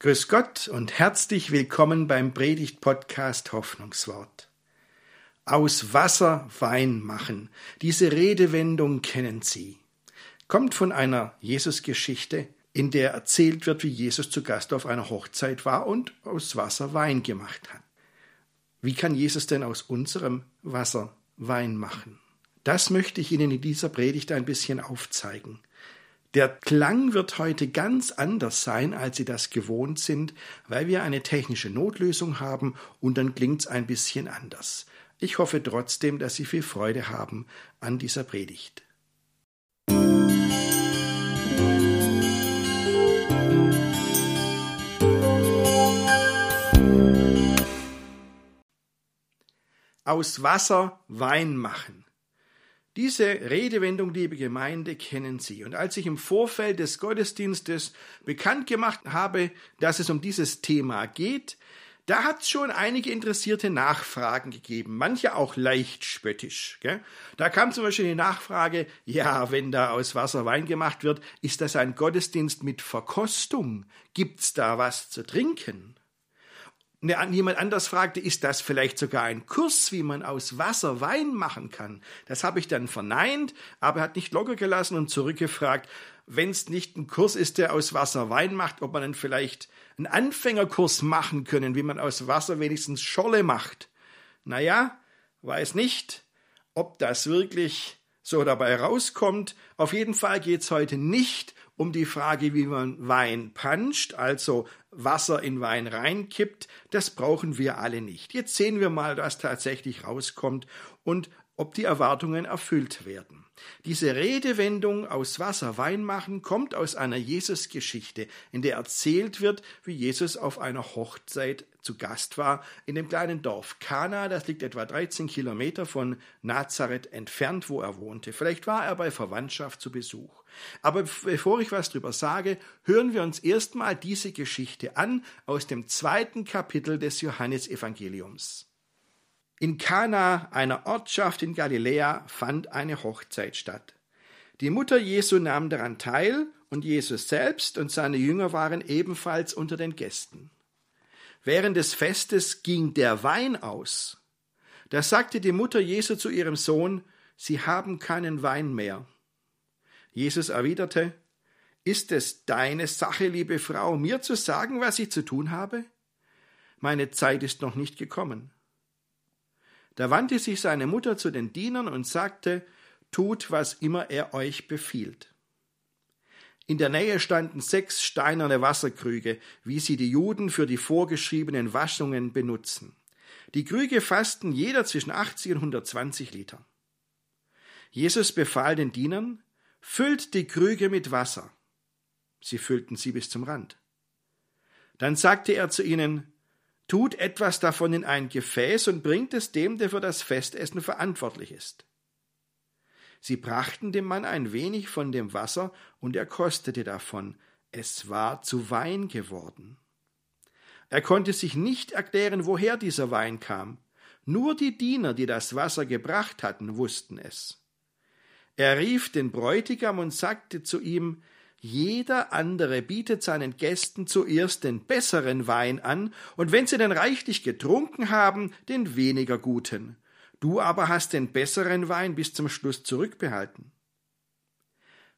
Grüß Gott und herzlich willkommen beim Predigt-Podcast Hoffnungswort. Aus Wasser Wein machen. Diese Redewendung kennen Sie. Kommt von einer Jesusgeschichte, in der erzählt wird, wie Jesus zu Gast auf einer Hochzeit war und aus Wasser Wein gemacht hat. Wie kann Jesus denn aus unserem Wasser Wein machen? Das möchte ich Ihnen in dieser Predigt ein bisschen aufzeigen. Der Klang wird heute ganz anders sein, als Sie das gewohnt sind, weil wir eine technische Notlösung haben und dann klingt's ein bisschen anders. Ich hoffe trotzdem, dass Sie viel Freude haben an dieser Predigt. Aus Wasser Wein machen. Diese Redewendung, liebe Gemeinde, kennen Sie. Und als ich im Vorfeld des Gottesdienstes bekannt gemacht habe, dass es um dieses Thema geht, da hat es schon einige interessierte Nachfragen gegeben, manche auch leicht spöttisch. Gell? Da kam zum Beispiel die Nachfrage, ja, wenn da aus Wasser Wein gemacht wird, ist das ein Gottesdienst mit Verkostung? Gibt's da was zu trinken? Jemand anders fragte, ist das vielleicht sogar ein Kurs, wie man aus Wasser Wein machen kann? Das habe ich dann verneint, aber er hat nicht locker gelassen und zurückgefragt, wenn es nicht ein Kurs ist, der aus Wasser Wein macht, ob man dann vielleicht einen Anfängerkurs machen können, wie man aus Wasser wenigstens Scholle macht. Naja, weiß nicht, ob das wirklich so dabei rauskommt. Auf jeden Fall geht's heute nicht um die Frage, wie man Wein puncht, also Wasser in Wein reinkippt, das brauchen wir alle nicht. Jetzt sehen wir mal, was tatsächlich rauskommt und ob die Erwartungen erfüllt werden. Diese Redewendung aus Wasser Wein machen kommt aus einer Jesusgeschichte, in der erzählt wird, wie Jesus auf einer Hochzeit zu Gast war in dem kleinen Dorf Kana, das liegt etwa 13 Kilometer von Nazareth entfernt, wo er wohnte. Vielleicht war er bei Verwandtschaft zu Besuch. Aber bevor ich was drüber sage, hören wir uns erstmal diese Geschichte an aus dem zweiten Kapitel des Johannesevangeliums. In Kana, einer Ortschaft in Galiläa, fand eine Hochzeit statt. Die Mutter Jesu nahm daran teil, und Jesus selbst und seine Jünger waren ebenfalls unter den Gästen. Während des Festes ging der Wein aus. Da sagte die Mutter Jesu zu ihrem Sohn, Sie haben keinen Wein mehr. Jesus erwiderte, Ist es deine Sache, liebe Frau, mir zu sagen, was ich zu tun habe? Meine Zeit ist noch nicht gekommen. Da wandte sich seine Mutter zu den Dienern und sagte, Tut, was immer er euch befiehlt. In der Nähe standen sechs steinerne Wasserkrüge, wie sie die Juden für die vorgeschriebenen Waschungen benutzen. Die Krüge fassten jeder zwischen 80 und 120 Liter. Jesus befahl den Dienern, füllt die Krüge mit Wasser. Sie füllten sie bis zum Rand. Dann sagte er zu ihnen, tut etwas davon in ein Gefäß und bringt es dem, der für das Festessen verantwortlich ist. Sie brachten dem Mann ein wenig von dem Wasser, und er kostete davon. Es war zu Wein geworden. Er konnte sich nicht erklären, woher dieser Wein kam. Nur die Diener, die das Wasser gebracht hatten, wussten es. Er rief den Bräutigam und sagte zu ihm jeder andere bietet seinen Gästen zuerst den besseren Wein an, und wenn sie den reichlich getrunken haben, den weniger guten. Du aber hast den besseren Wein bis zum Schluss zurückbehalten.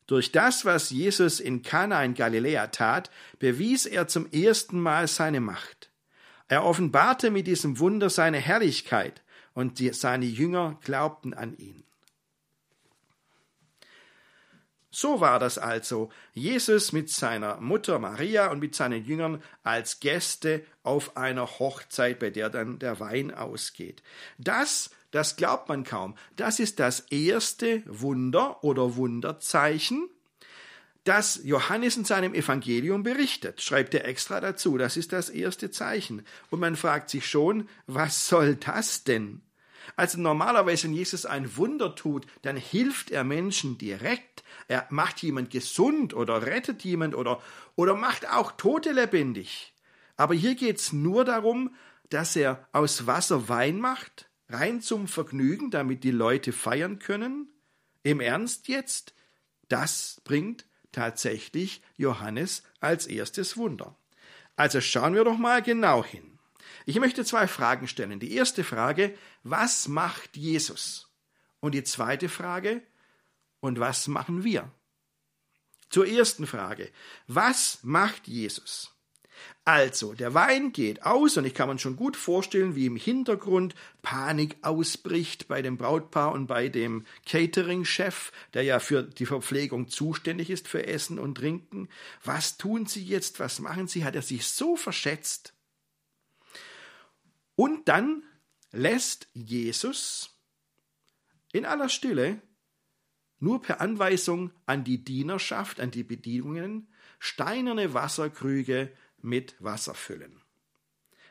Durch das, was Jesus in Kana in Galiläa tat, bewies er zum ersten Mal seine Macht. Er offenbarte mit diesem Wunder seine Herrlichkeit, und seine Jünger glaubten an ihn. So war das also. Jesus mit seiner Mutter Maria und mit seinen Jüngern als Gäste auf einer Hochzeit, bei der dann der Wein ausgeht. Das, das glaubt man kaum. Das ist das erste Wunder oder Wunderzeichen, das Johannes in seinem Evangelium berichtet, schreibt er extra dazu. Das ist das erste Zeichen. Und man fragt sich schon, was soll das denn? Also normalerweise, wenn Jesus ein Wunder tut, dann hilft er Menschen direkt. Er macht jemand gesund oder rettet jemand oder, oder macht auch Tote lebendig. Aber hier geht es nur darum, dass er aus Wasser Wein macht, rein zum Vergnügen, damit die Leute feiern können. Im Ernst jetzt? Das bringt tatsächlich Johannes als erstes Wunder. Also schauen wir doch mal genau hin. Ich möchte zwei Fragen stellen. Die erste Frage, was macht Jesus? Und die zweite Frage, und was machen wir? Zur ersten Frage, was macht Jesus? Also, der Wein geht aus und ich kann mir schon gut vorstellen, wie im Hintergrund Panik ausbricht bei dem Brautpaar und bei dem Catering-Chef, der ja für die Verpflegung zuständig ist für Essen und Trinken. Was tun sie jetzt? Was machen sie? Hat er sich so verschätzt? Und dann lässt Jesus in aller Stille nur per Anweisung an die Dienerschaft, an die Bedienungen, steinerne Wasserkrüge mit Wasser füllen.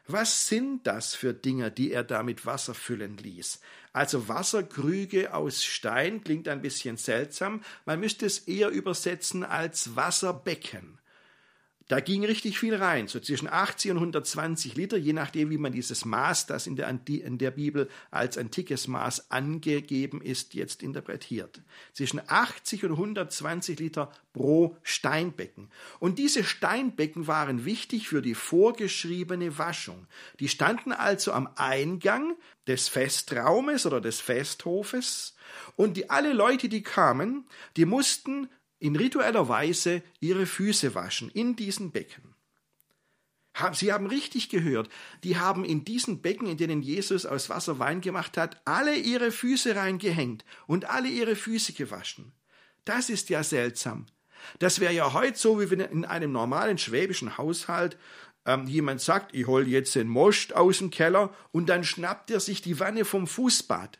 Was sind das für Dinge, die er da mit Wasser füllen ließ? Also Wasserkrüge aus Stein klingt ein bisschen seltsam, man müsste es eher übersetzen als Wasserbecken. Da ging richtig viel rein, so zwischen 80 und 120 Liter, je nachdem, wie man dieses Maß, das in der, in der Bibel als antikes Maß angegeben ist, jetzt interpretiert. Zwischen 80 und 120 Liter pro Steinbecken. Und diese Steinbecken waren wichtig für die vorgeschriebene Waschung. Die standen also am Eingang des Festraumes oder des Festhofes und die, alle Leute, die kamen, die mussten in ritueller Weise ihre Füße waschen in diesen Becken. Sie haben richtig gehört, die haben in diesen Becken, in denen Jesus aus Wasser Wein gemacht hat, alle ihre Füße reingehängt und alle ihre Füße gewaschen. Das ist ja seltsam. Das wäre ja heute so, wie wenn in einem normalen schwäbischen Haushalt ähm, jemand sagt, ich hol jetzt den Most aus dem Keller und dann schnappt er sich die Wanne vom Fußbad.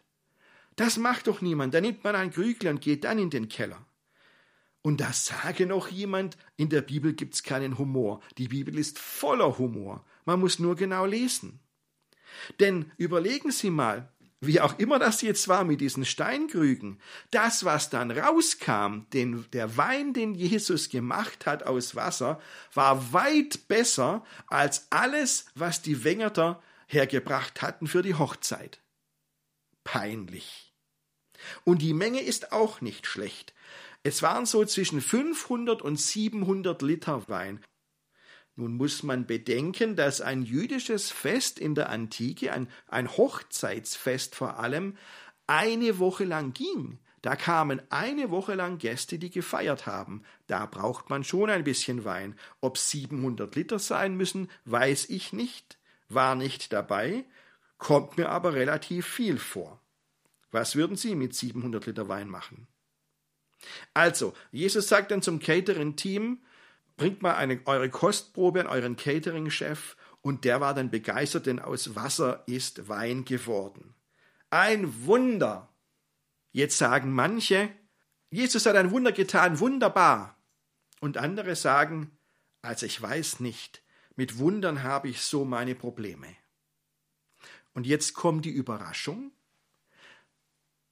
Das macht doch niemand. Da nimmt man ein Krügel und geht dann in den Keller. Und da sage noch jemand, in der Bibel gibt's keinen Humor. Die Bibel ist voller Humor. Man muss nur genau lesen. Denn überlegen Sie mal, wie auch immer das jetzt war mit diesen Steinkrügen, das, was dann rauskam, den, der Wein, den Jesus gemacht hat aus Wasser, war weit besser als alles, was die Wengerter hergebracht hatten für die Hochzeit. Peinlich. Und die Menge ist auch nicht schlecht. Es waren so zwischen 500 und 700 Liter Wein. Nun muss man bedenken, dass ein jüdisches Fest in der Antike, ein, ein Hochzeitsfest vor allem, eine Woche lang ging. Da kamen eine Woche lang Gäste, die gefeiert haben. Da braucht man schon ein bisschen Wein. Ob 700 Liter sein müssen, weiß ich nicht. War nicht dabei, kommt mir aber relativ viel vor. Was würden Sie mit 700 Liter Wein machen? Also, Jesus sagt dann zum Catering-Team, bringt mal eine, eure Kostprobe an euren Catering-Chef und der war dann begeistert, denn aus Wasser ist Wein geworden. Ein Wunder! Jetzt sagen manche, Jesus hat ein Wunder getan, wunderbar. Und andere sagen, also ich weiß nicht, mit Wundern habe ich so meine Probleme. Und jetzt kommt die Überraschung.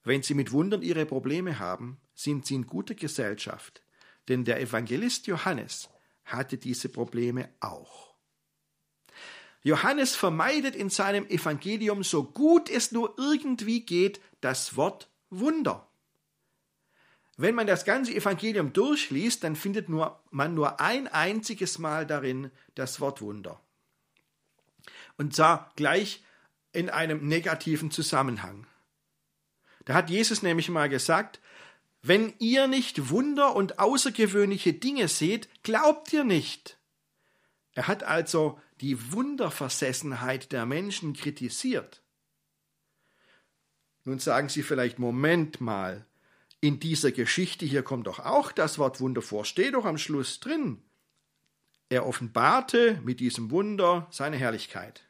Wenn Sie mit Wundern Ihre Probleme haben, sind sie in guter Gesellschaft, denn der Evangelist Johannes hatte diese Probleme auch. Johannes vermeidet in seinem Evangelium so gut es nur irgendwie geht das Wort Wunder. Wenn man das ganze Evangelium durchliest, dann findet nur, man nur ein einziges Mal darin das Wort Wunder. Und zwar gleich in einem negativen Zusammenhang. Da hat Jesus nämlich mal gesagt, wenn ihr nicht Wunder und außergewöhnliche Dinge seht, glaubt ihr nicht. Er hat also die Wunderversessenheit der Menschen kritisiert. Nun sagen Sie vielleicht, Moment mal, in dieser Geschichte hier kommt doch auch das Wort Wunder vor, steht doch am Schluss drin. Er offenbarte mit diesem Wunder seine Herrlichkeit.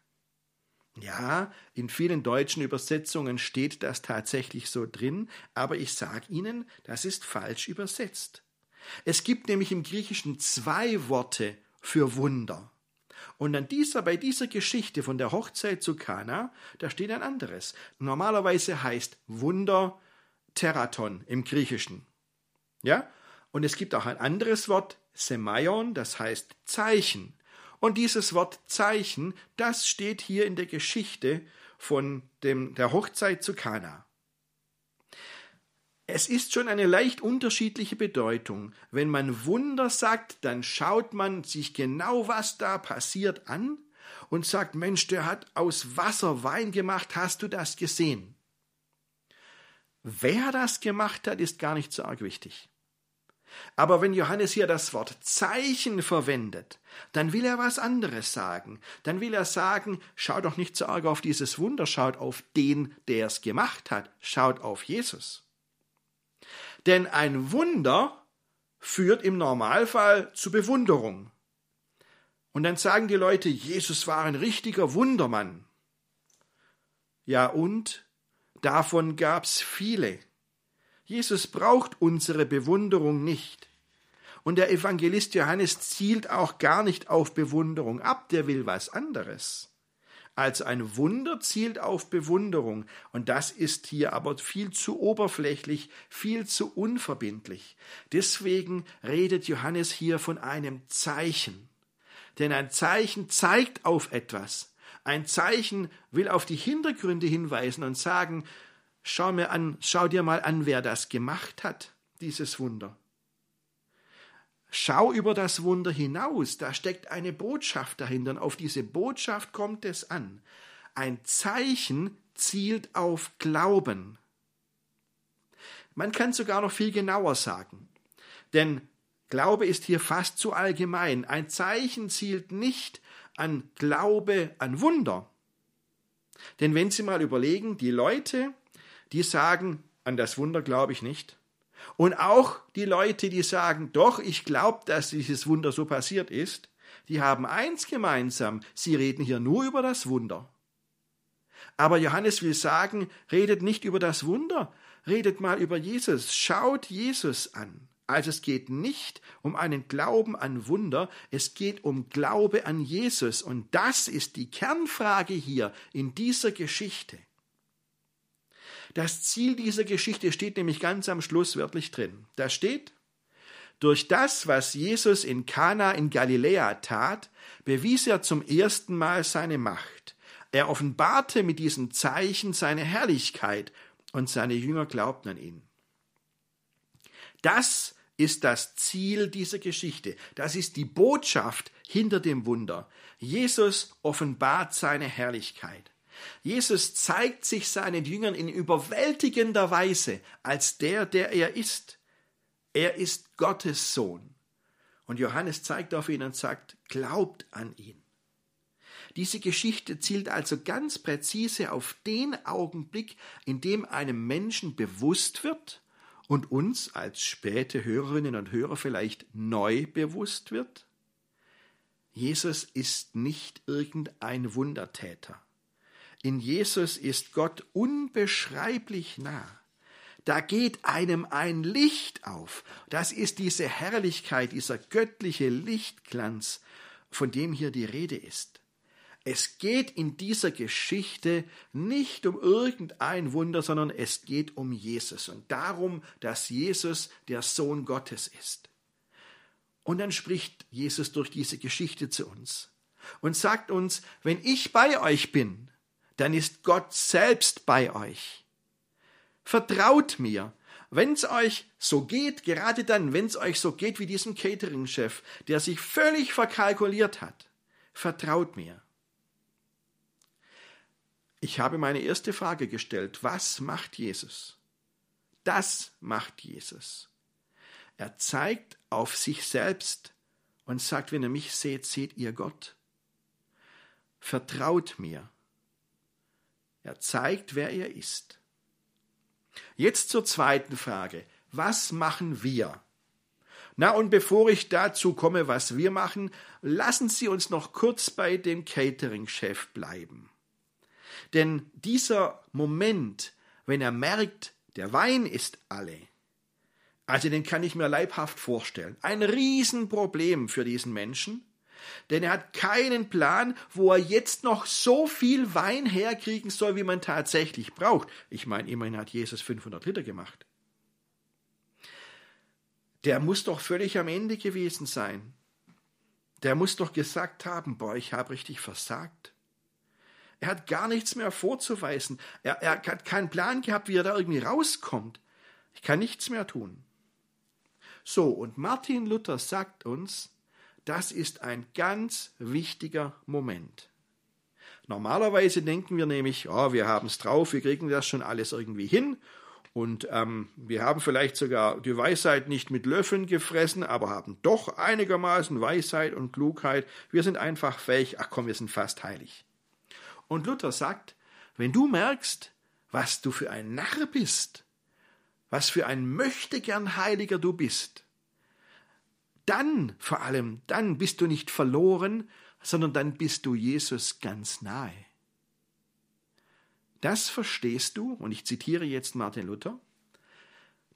Ja, in vielen deutschen Übersetzungen steht das tatsächlich so drin, aber ich sage Ihnen, das ist falsch übersetzt. Es gibt nämlich im Griechischen zwei Worte für Wunder. Und an dieser, bei dieser Geschichte von der Hochzeit zu Kana, da steht ein anderes. Normalerweise heißt Wunder Teraton im Griechischen. Ja? Und es gibt auch ein anderes Wort, Semaion, das heißt Zeichen. Und dieses Wort Zeichen, das steht hier in der Geschichte von dem, der Hochzeit zu Kana. Es ist schon eine leicht unterschiedliche Bedeutung. Wenn man Wunder sagt, dann schaut man sich genau, was da passiert an und sagt, Mensch, der hat aus Wasser Wein gemacht, hast du das gesehen? Wer das gemacht hat, ist gar nicht so arg wichtig. Aber wenn Johannes hier das Wort Zeichen verwendet, dann will er was anderes sagen. Dann will er sagen, schaut doch nicht so arg auf dieses Wunder, schaut auf den, der es gemacht hat, schaut auf Jesus. Denn ein Wunder führt im Normalfall zu Bewunderung. Und dann sagen die Leute, Jesus war ein richtiger Wundermann. Ja und? Davon gab's viele. Jesus braucht unsere Bewunderung nicht. Und der Evangelist Johannes zielt auch gar nicht auf Bewunderung ab, der will was anderes. Also ein Wunder zielt auf Bewunderung, und das ist hier aber viel zu oberflächlich, viel zu unverbindlich. Deswegen redet Johannes hier von einem Zeichen. Denn ein Zeichen zeigt auf etwas. Ein Zeichen will auf die Hintergründe hinweisen und sagen, Schau mir an, schau dir mal an, wer das gemacht hat, dieses Wunder. Schau über das Wunder hinaus, da steckt eine Botschaft dahinter und auf diese Botschaft kommt es an. Ein Zeichen zielt auf Glauben. Man kann sogar noch viel genauer sagen, denn Glaube ist hier fast zu allgemein. Ein Zeichen zielt nicht an Glaube an Wunder. Denn wenn Sie mal überlegen, die Leute, die sagen, an das Wunder glaube ich nicht. Und auch die Leute, die sagen, doch, ich glaube, dass dieses Wunder so passiert ist, die haben eins gemeinsam, sie reden hier nur über das Wunder. Aber Johannes will sagen, redet nicht über das Wunder, redet mal über Jesus, schaut Jesus an. Also es geht nicht um einen Glauben an Wunder, es geht um Glaube an Jesus. Und das ist die Kernfrage hier in dieser Geschichte. Das Ziel dieser Geschichte steht nämlich ganz am Schluss wörtlich drin. Da steht, durch das, was Jesus in Kana in Galiläa tat, bewies er zum ersten Mal seine Macht. Er offenbarte mit diesem Zeichen seine Herrlichkeit und seine Jünger glaubten an ihn. Das ist das Ziel dieser Geschichte. Das ist die Botschaft hinter dem Wunder. Jesus offenbart seine Herrlichkeit. Jesus zeigt sich seinen Jüngern in überwältigender Weise als der, der er ist. Er ist Gottes Sohn. Und Johannes zeigt auf ihn und sagt, glaubt an ihn. Diese Geschichte zielt also ganz präzise auf den Augenblick, in dem einem Menschen bewusst wird und uns als späte Hörerinnen und Hörer vielleicht neu bewusst wird, Jesus ist nicht irgendein Wundertäter. In Jesus ist Gott unbeschreiblich nah. Da geht einem ein Licht auf. Das ist diese Herrlichkeit, dieser göttliche Lichtglanz, von dem hier die Rede ist. Es geht in dieser Geschichte nicht um irgendein Wunder, sondern es geht um Jesus und darum, dass Jesus der Sohn Gottes ist. Und dann spricht Jesus durch diese Geschichte zu uns und sagt uns, wenn ich bei euch bin, dann ist Gott selbst bei euch. Vertraut mir. Wenn es euch so geht, gerade dann, wenn es euch so geht wie diesem Catering-Chef, der sich völlig verkalkuliert hat, vertraut mir. Ich habe meine erste Frage gestellt. Was macht Jesus? Das macht Jesus. Er zeigt auf sich selbst und sagt, wenn ihr mich seht, seht ihr Gott. Vertraut mir. Er zeigt, wer er ist. Jetzt zur zweiten Frage. Was machen wir? Na, und bevor ich dazu komme, was wir machen, lassen Sie uns noch kurz bei dem Catering-Chef bleiben. Denn dieser Moment, wenn er merkt, der Wein ist alle, also den kann ich mir leibhaft vorstellen. Ein Riesenproblem für diesen Menschen, denn er hat keinen Plan, wo er jetzt noch so viel Wein herkriegen soll, wie man tatsächlich braucht. Ich meine, immerhin hat Jesus 500 Liter gemacht. Der muss doch völlig am Ende gewesen sein. Der muss doch gesagt haben, boah, ich habe richtig versagt. Er hat gar nichts mehr vorzuweisen. Er, er hat keinen Plan gehabt, wie er da irgendwie rauskommt. Ich kann nichts mehr tun. So, und Martin Luther sagt uns, das ist ein ganz wichtiger Moment. Normalerweise denken wir nämlich, oh, wir haben es drauf, wir kriegen das schon alles irgendwie hin und ähm, wir haben vielleicht sogar die Weisheit nicht mit Löffeln gefressen, aber haben doch einigermaßen Weisheit und Klugheit. Wir sind einfach fähig, ach komm, wir sind fast heilig. Und Luther sagt, wenn du merkst, was du für ein Narr bist, was für ein Möchtegern Heiliger du bist, dann vor allem, dann bist du nicht verloren, sondern dann bist du Jesus ganz nahe. Das verstehst du, und ich zitiere jetzt Martin Luther,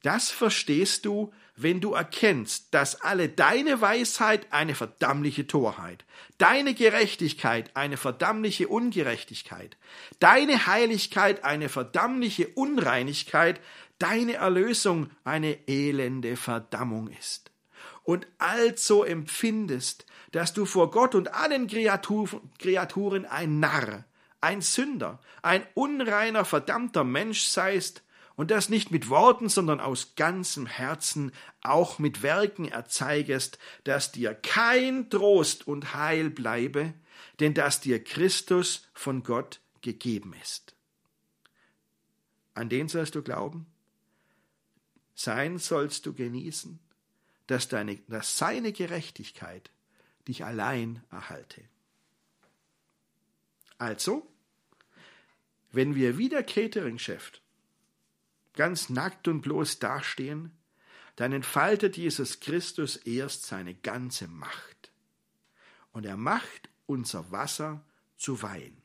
das verstehst du, wenn du erkennst, dass alle deine Weisheit eine verdammliche Torheit, deine Gerechtigkeit eine verdammliche Ungerechtigkeit, deine Heiligkeit eine verdammliche Unreinigkeit, deine Erlösung eine elende Verdammung ist. Und also empfindest, dass du vor Gott und allen Kreaturen ein Narr, ein Sünder, ein unreiner, verdammter Mensch seist, und das nicht mit Worten, sondern aus ganzem Herzen, auch mit Werken erzeigest, dass dir kein Trost und Heil bleibe, denn dass dir Christus von Gott gegeben ist. An den sollst du glauben? Sein sollst du genießen, dass, deine, dass seine Gerechtigkeit dich allein erhalte. Also, wenn wir wieder Catering-Chef ganz nackt und bloß dastehen, dann entfaltet Jesus Christus erst seine ganze Macht. Und er macht unser Wasser zu Wein.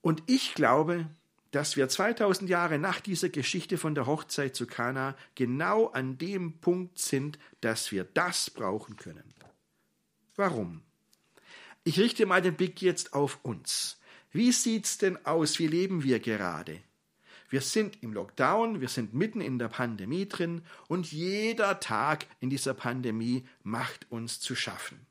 Und ich glaube, dass wir 2000 Jahre nach dieser Geschichte von der Hochzeit zu Kana genau an dem Punkt sind, dass wir das brauchen können. Warum? Ich richte mal den Blick jetzt auf uns. Wie sieht's denn aus? Wie leben wir gerade? Wir sind im Lockdown, wir sind mitten in der Pandemie drin und jeder Tag in dieser Pandemie macht uns zu schaffen.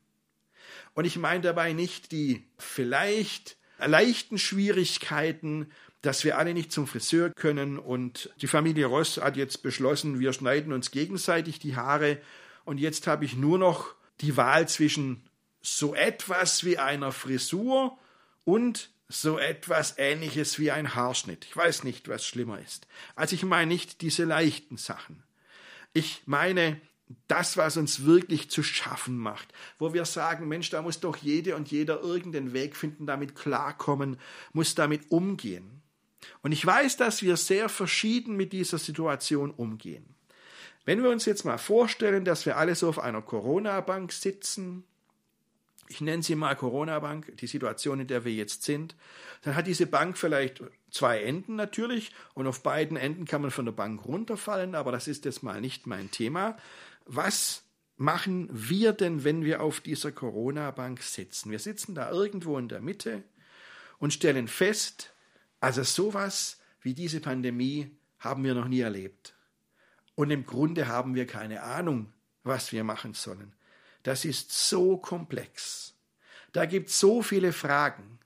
Und ich meine dabei nicht die vielleicht leichten Schwierigkeiten, dass wir alle nicht zum Friseur können und die Familie Ross hat jetzt beschlossen, wir schneiden uns gegenseitig die Haare und jetzt habe ich nur noch die Wahl zwischen so etwas wie einer Frisur und so etwas ähnliches wie ein Haarschnitt. Ich weiß nicht, was schlimmer ist. Also ich meine nicht diese leichten Sachen. Ich meine das, was uns wirklich zu schaffen macht, wo wir sagen, Mensch, da muss doch jede und jeder irgendeinen Weg finden, damit klarkommen, muss damit umgehen. Und ich weiß, dass wir sehr verschieden mit dieser Situation umgehen. Wenn wir uns jetzt mal vorstellen, dass wir alle so auf einer Corona-Bank sitzen, ich nenne sie mal Corona-Bank, die Situation, in der wir jetzt sind, dann hat diese Bank vielleicht zwei Enden natürlich und auf beiden Enden kann man von der Bank runterfallen, aber das ist jetzt mal nicht mein Thema. Was machen wir denn, wenn wir auf dieser Corona-Bank sitzen? Wir sitzen da irgendwo in der Mitte und stellen fest, also sowas wie diese Pandemie haben wir noch nie erlebt. Und im Grunde haben wir keine Ahnung, was wir machen sollen. Das ist so komplex. Da gibt es so viele Fragen.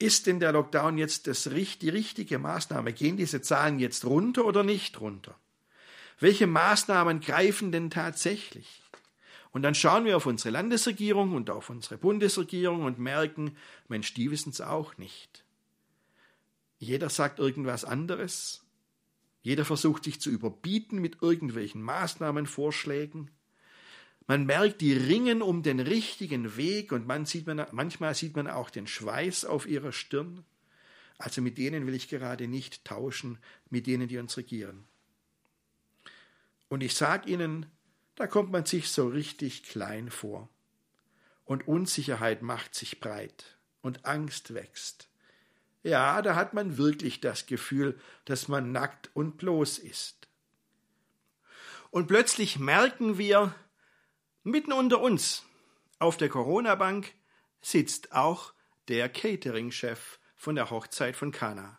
Ist denn der Lockdown jetzt das, die richtige Maßnahme? Gehen diese Zahlen jetzt runter oder nicht runter? Welche Maßnahmen greifen denn tatsächlich? Und dann schauen wir auf unsere Landesregierung und auf unsere Bundesregierung und merken, Mensch, die wissen es auch nicht. Jeder sagt irgendwas anderes. Jeder versucht sich zu überbieten mit irgendwelchen Maßnahmenvorschlägen. Man merkt, die ringen um den richtigen Weg und man sieht man, manchmal sieht man auch den Schweiß auf ihrer Stirn. Also mit denen will ich gerade nicht tauschen, mit denen, die uns regieren. Und ich sage Ihnen, da kommt man sich so richtig klein vor. Und Unsicherheit macht sich breit und Angst wächst. Ja, da hat man wirklich das Gefühl, dass man nackt und bloß ist. Und plötzlich merken wir, Mitten unter uns auf der Corona-Bank sitzt auch der Catering-Chef von der Hochzeit von Kana.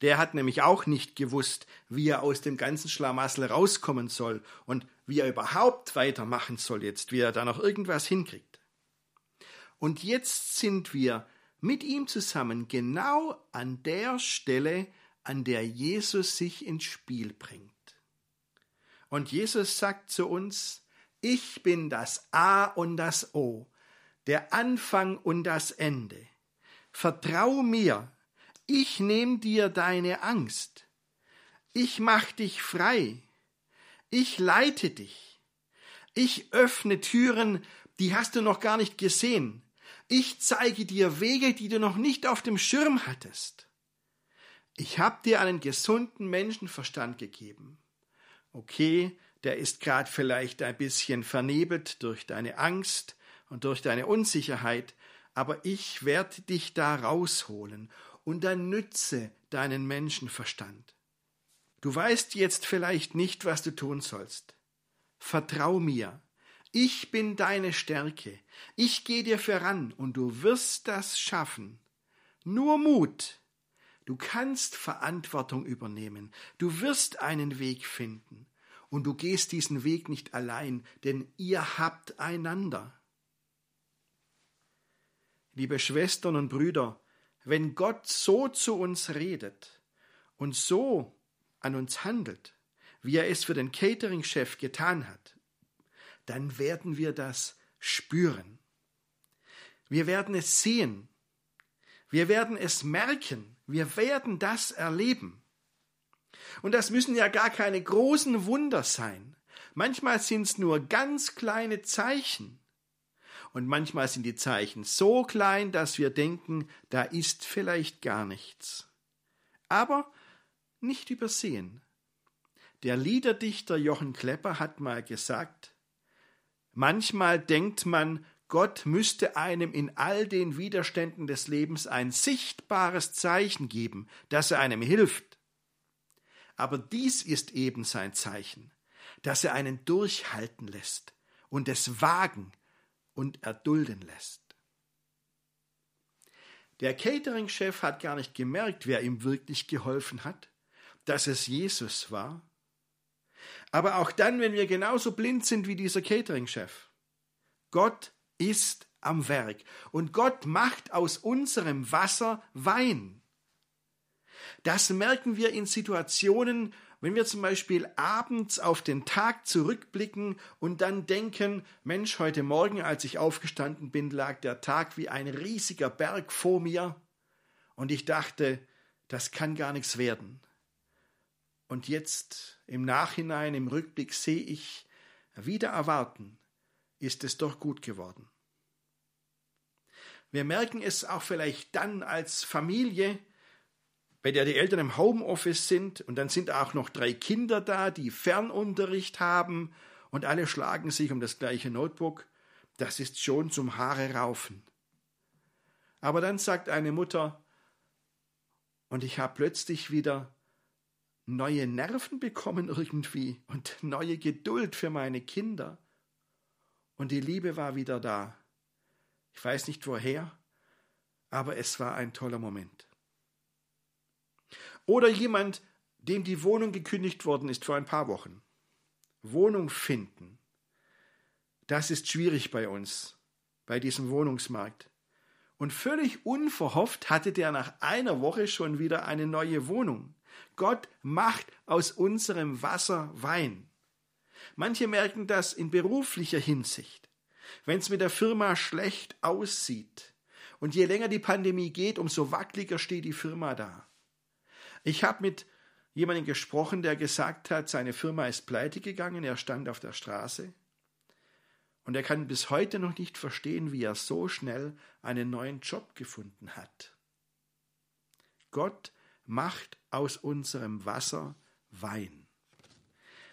Der hat nämlich auch nicht gewusst, wie er aus dem ganzen Schlamassel rauskommen soll und wie er überhaupt weitermachen soll jetzt, wie er da noch irgendwas hinkriegt. Und jetzt sind wir mit ihm zusammen genau an der Stelle, an der Jesus sich ins Spiel bringt. Und Jesus sagt zu uns, ich bin das A und das O, der Anfang und das Ende. Vertrau mir, ich nehme dir deine Angst. Ich mach dich frei. Ich leite dich. Ich öffne Türen, die hast du noch gar nicht gesehen. Ich zeige dir Wege, die du noch nicht auf dem Schirm hattest. Ich habe dir einen gesunden Menschenverstand gegeben. Okay, der ist gerade vielleicht ein bisschen vernebelt durch deine Angst und durch deine Unsicherheit, aber ich werde dich da rausholen und dann nütze deinen Menschenverstand. Du weißt jetzt vielleicht nicht, was du tun sollst. Vertrau mir. Ich bin deine Stärke. Ich gehe dir voran und du wirst das schaffen. Nur Mut. Du kannst Verantwortung übernehmen. Du wirst einen Weg finden. Und du gehst diesen Weg nicht allein, denn ihr habt einander. Liebe Schwestern und Brüder, wenn Gott so zu uns redet und so an uns handelt, wie er es für den Catering-Chef getan hat, dann werden wir das spüren. Wir werden es sehen. Wir werden es merken. Wir werden das erleben. Und das müssen ja gar keine großen Wunder sein. Manchmal sind es nur ganz kleine Zeichen. Und manchmal sind die Zeichen so klein, dass wir denken, da ist vielleicht gar nichts. Aber nicht übersehen. Der Liederdichter Jochen Klepper hat mal gesagt, manchmal denkt man, Gott müsste einem in all den Widerständen des Lebens ein sichtbares Zeichen geben, dass er einem hilft. Aber dies ist eben sein Zeichen, dass er einen durchhalten lässt und es wagen und erdulden lässt. Der Catering-Chef hat gar nicht gemerkt, wer ihm wirklich geholfen hat dass es Jesus war. Aber auch dann, wenn wir genauso blind sind wie dieser Catering-Chef. Gott ist am Werk und Gott macht aus unserem Wasser Wein. Das merken wir in Situationen, wenn wir zum Beispiel abends auf den Tag zurückblicken und dann denken, Mensch, heute Morgen, als ich aufgestanden bin, lag der Tag wie ein riesiger Berg vor mir und ich dachte, das kann gar nichts werden. Und jetzt im Nachhinein, im Rückblick sehe ich, wieder erwarten, ist es doch gut geworden. Wir merken es auch vielleicht dann als Familie, bei der die Eltern im Homeoffice sind und dann sind auch noch drei Kinder da, die Fernunterricht haben und alle schlagen sich um das gleiche Notebook. Das ist schon zum Haare raufen. Aber dann sagt eine Mutter, und ich habe plötzlich wieder neue Nerven bekommen irgendwie und neue Geduld für meine Kinder. Und die Liebe war wieder da. Ich weiß nicht woher, aber es war ein toller Moment. Oder jemand, dem die Wohnung gekündigt worden ist vor ein paar Wochen. Wohnung finden. Das ist schwierig bei uns, bei diesem Wohnungsmarkt. Und völlig unverhofft hatte der nach einer Woche schon wieder eine neue Wohnung. Gott macht aus unserem Wasser Wein. Manche merken das in beruflicher Hinsicht. Wenn es mit der Firma schlecht aussieht und je länger die Pandemie geht, umso wackeliger steht die Firma da. Ich habe mit jemandem gesprochen, der gesagt hat, seine Firma ist pleite gegangen, er stand auf der Straße und er kann bis heute noch nicht verstehen, wie er so schnell einen neuen Job gefunden hat. Gott macht aus unserem Wasser Wein.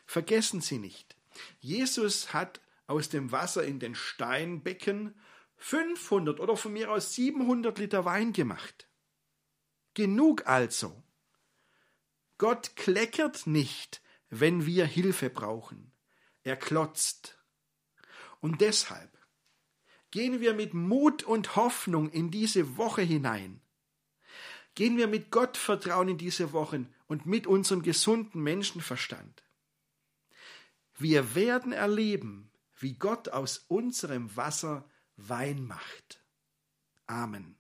Vergessen Sie nicht, Jesus hat aus dem Wasser in den Steinbecken 500 oder von mir aus 700 Liter Wein gemacht. Genug also. Gott kleckert nicht, wenn wir Hilfe brauchen. Er klotzt. Und deshalb gehen wir mit Mut und Hoffnung in diese Woche hinein Gehen wir mit Gott vertrauen in diese Wochen und mit unserem gesunden Menschenverstand. Wir werden erleben, wie Gott aus unserem Wasser Wein macht. Amen.